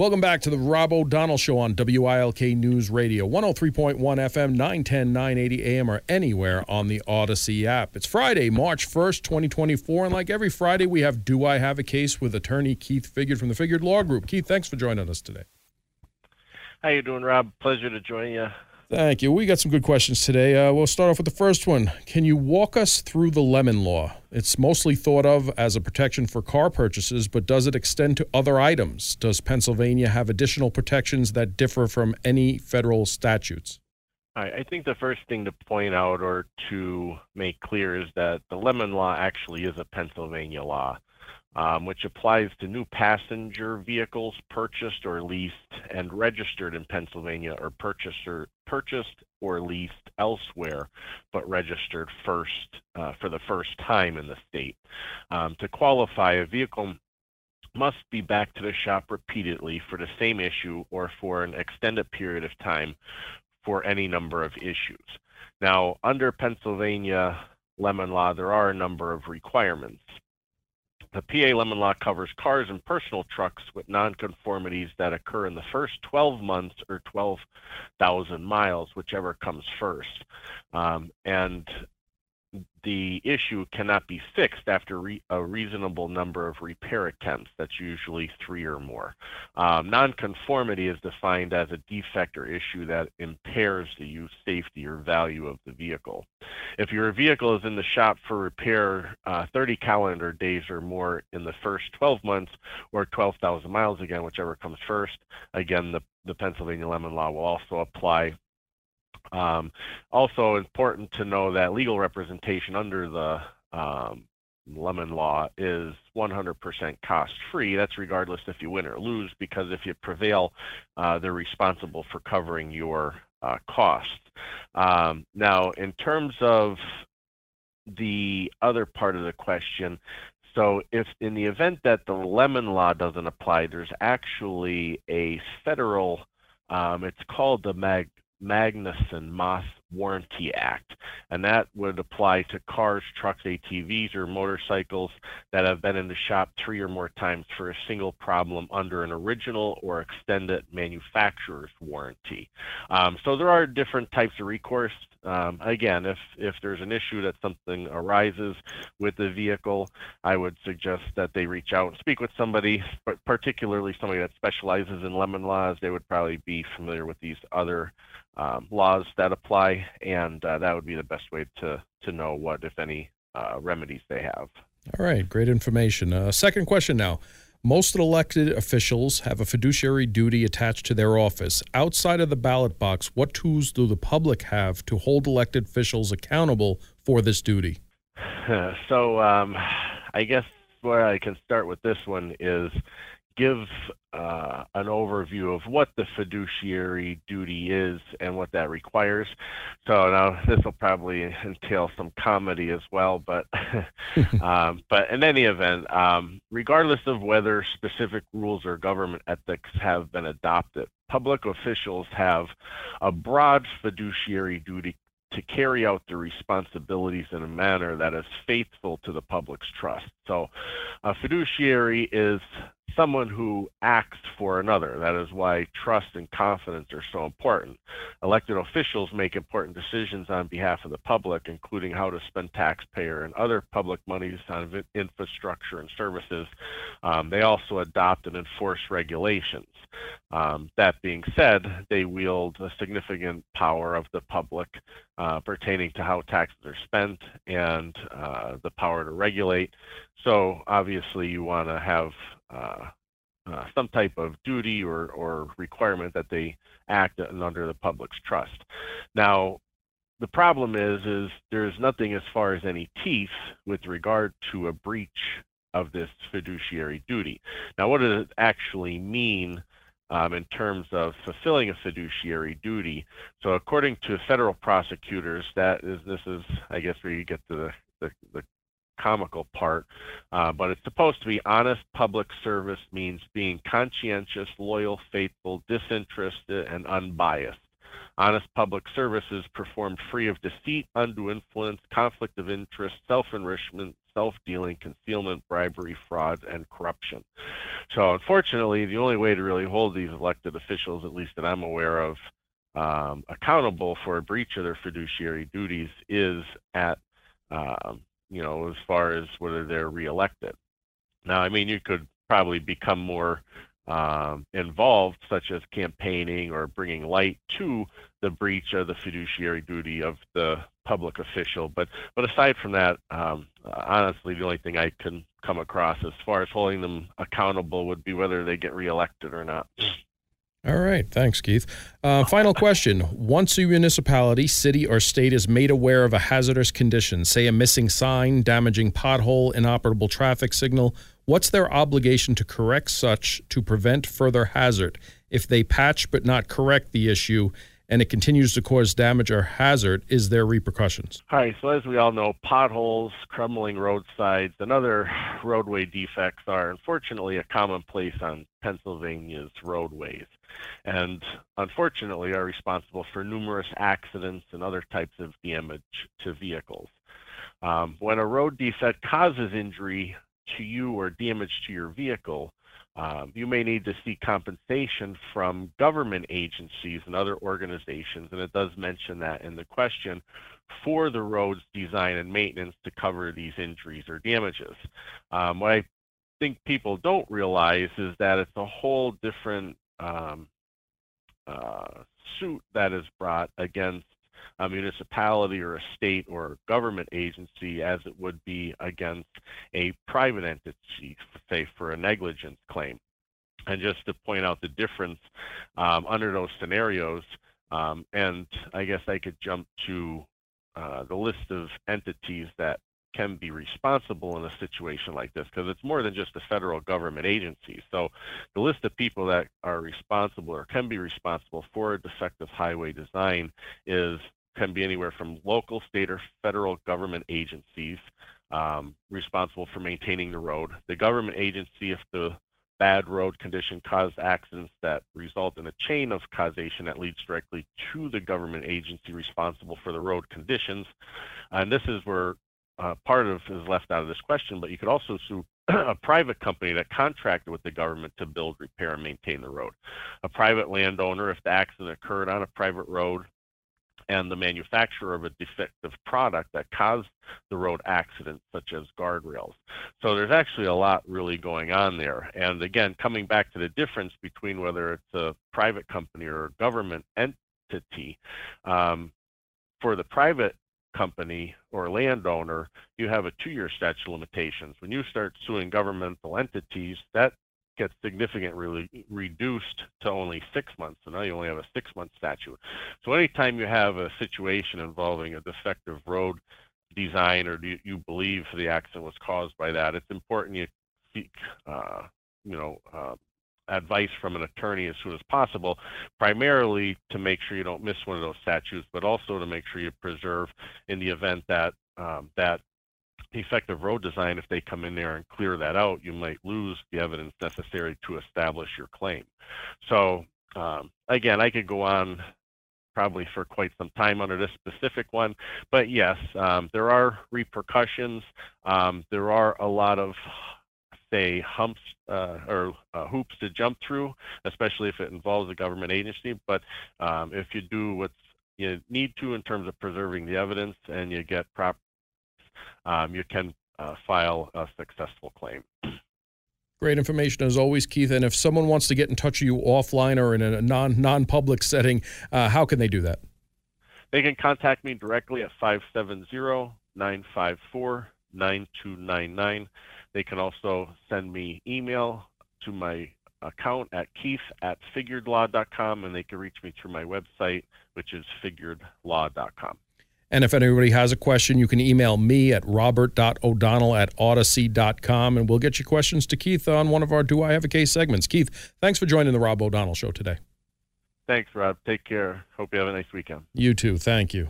Welcome back to the Rob O'Donnell Show on WILK News Radio, 103.1 FM, 910, 980 AM, or anywhere on the Audacy app. It's Friday, March 1st, 2024, and like every Friday, we have Do I Have a Case with attorney Keith Figured from the Figured Law Group. Keith, thanks for joining us today. How you doing, Rob? Pleasure to join you. Thank you. We got some good questions today. Uh, we'll start off with the first one. Can you walk us through the lemon law? It's mostly thought of as a protection for car purchases, but does it extend to other items? Does Pennsylvania have additional protections that differ from any federal statutes? I think the first thing to point out or to make clear is that the lemon law actually is a Pennsylvania law um, which applies to new passenger vehicles purchased or leased and registered in Pennsylvania or purchased or, purchased or leased elsewhere, but registered first uh, for the first time in the state. Um, to qualify, a vehicle must be back to the shop repeatedly for the same issue or for an extended period of time for any number of issues. Now, under Pennsylvania lemon law, there are a number of requirements. The PA lemon law covers cars and personal trucks with nonconformities that occur in the first 12 months or 12,000 miles, whichever comes first. Um, and the issue cannot be fixed after re- a reasonable number of repair attempts. That's usually three or more. Um, nonconformity is defined as a defect or issue that impairs the use, safety, or value of the vehicle. If your vehicle is in the shop for repair uh, 30 calendar days or more in the first 12 months or 12,000 miles, again, whichever comes first, again, the, the Pennsylvania Lemon Law will also apply um, also important to know that legal representation under the um, lemon law is 100% cost free. That's regardless if you win or lose, because if you prevail, uh, they're responsible for covering your uh, costs. Um, now, in terms of the other part of the question, so if in the event that the lemon law doesn't apply, there's actually a federal, um, it's called the Mag Magnuson Moss Warranty Act, and that would apply to cars, trucks, ATVs, or motorcycles that have been in the shop three or more times for a single problem under an original or extended manufacturer's warranty. Um, so there are different types of recourse. Um, again, if if there's an issue that something arises with the vehicle, I would suggest that they reach out and speak with somebody, but particularly somebody that specializes in lemon laws. They would probably be familiar with these other um, laws that apply, and uh, that would be the best way to to know what, if any, uh, remedies they have. All right, great information. Uh, second question now. Most elected officials have a fiduciary duty attached to their office. Outside of the ballot box, what tools do the public have to hold elected officials accountable for this duty? So, um, I guess where I can start with this one is give uh, an overview of what the fiduciary duty is and what that requires. So now this will probably entail some comedy as well, but um, but in any event, um, regardless of whether specific rules or government ethics have been adopted, public officials have a broad fiduciary duty to carry out their responsibilities in a manner that is faithful to the public's trust. So, a fiduciary is someone who acts for another. That is why trust and confidence are so important. Elected officials make important decisions on behalf of the public, including how to spend taxpayer and other public monies on infrastructure and services. Um, they also adopt and enforce regulations. Um, that being said, they wield a significant power of the public uh, pertaining to how taxes are spent and uh, the power to regulate. So obviously, you want to have uh, uh, some type of duty or, or requirement that they act under the public's trust. Now, the problem is, is there's nothing as far as any teeth with regard to a breach of this fiduciary duty. Now, what does it actually mean um, in terms of fulfilling a fiduciary duty? So, according to federal prosecutors, that is, this is, I guess, where you get to the, the, the comical part, uh, but it's supposed to be honest public service means being conscientious, loyal, faithful, disinterested, and unbiased. Honest public services performed free of deceit, undue influence, conflict of interest, self enrichment, self dealing, concealment, bribery, fraud, and corruption. So, unfortunately, the only way to really hold these elected officials, at least that I'm aware of, um, accountable for a breach of their fiduciary duties is at, um, you know, as far as whether they're reelected. Now, I mean, you could probably become more um, involved, such as campaigning or bringing light to the breach of the fiduciary duty of the public official. But but aside from that, um, honestly, the only thing I can come across as far as holding them accountable would be whether they get reelected or not. All right. Thanks, Keith. Uh, final question. Once a municipality, city, or state is made aware of a hazardous condition, say a missing sign, damaging pothole, inoperable traffic signal, what's their obligation to correct such to prevent further hazard? If they patch but not correct the issue, and it continues to cause damage or hazard, is there repercussions? Right, so as we all know, potholes, crumbling roadsides, and other roadway defects are unfortunately a commonplace on Pennsylvania's roadways, and unfortunately are responsible for numerous accidents and other types of damage to vehicles. Um, when a road defect causes injury to you or damage to your vehicle, um, you may need to seek compensation from government agencies and other organizations, and it does mention that in the question, for the road's design and maintenance to cover these injuries or damages. Um, what I think people don't realize is that it's a whole different um, uh, suit that is brought against a municipality or a state or a government agency as it would be against a private entity, say for a negligence claim. And just to point out the difference um, under those scenarios, um, and I guess I could jump to uh, the list of entities that can be responsible in a situation like this because it's more than just a federal government agency. So the list of people that are responsible or can be responsible for a defective highway design is can be anywhere from local, state, or federal government agencies um, responsible for maintaining the road. The government agency, if the bad road condition caused accidents that result in a chain of causation that leads directly to the government agency responsible for the road conditions. And this is where uh, part of is left out of this question, but you could also sue a private company that contracted with the government to build, repair, and maintain the road. A private landowner, if the accident occurred on a private road, and the manufacturer of a defective product that caused the road accident, such as guardrails. So there's actually a lot really going on there. And again, coming back to the difference between whether it's a private company or a government entity, um, for the private company or landowner, you have a two-year statute of limitations. When you start suing governmental entities, that gets significantly reduced to only six months. So now you only have a six month statute. So anytime you have a situation involving a defective road design or do you believe the accident was caused by that, it's important you seek, uh, you know, uh, advice from an attorney as soon as possible, primarily to make sure you don't miss one of those statutes, but also to make sure you preserve in the event that um, that effective road design, if they come in there and clear that out, you might lose the evidence necessary to establish your claim. So um, again, I could go on probably for quite some time under this specific one, but yes, um, there are repercussions. Um, there are a lot of say humps uh, or uh, hoops to jump through, especially if it involves a government agency. But um, if you do what you need to in terms of preserving the evidence and you get proper um, you can uh, file a successful claim. Great information as always, Keith. And if someone wants to get in touch with you offline or in a non non public setting, uh, how can they do that? They can contact me directly at 570 954 9299. They can also send me email to my account at keith at figuredlaw.com and they can reach me through my website, which is figuredlaw.com. And if anybody has a question, you can email me at robert.o'donnell at audacy.com and we'll get your questions to Keith on one of our Do I Have a Case segments. Keith, thanks for joining the Rob O'Donnell Show today. Thanks, Rob. Take care. Hope you have a nice weekend. You too. Thank you.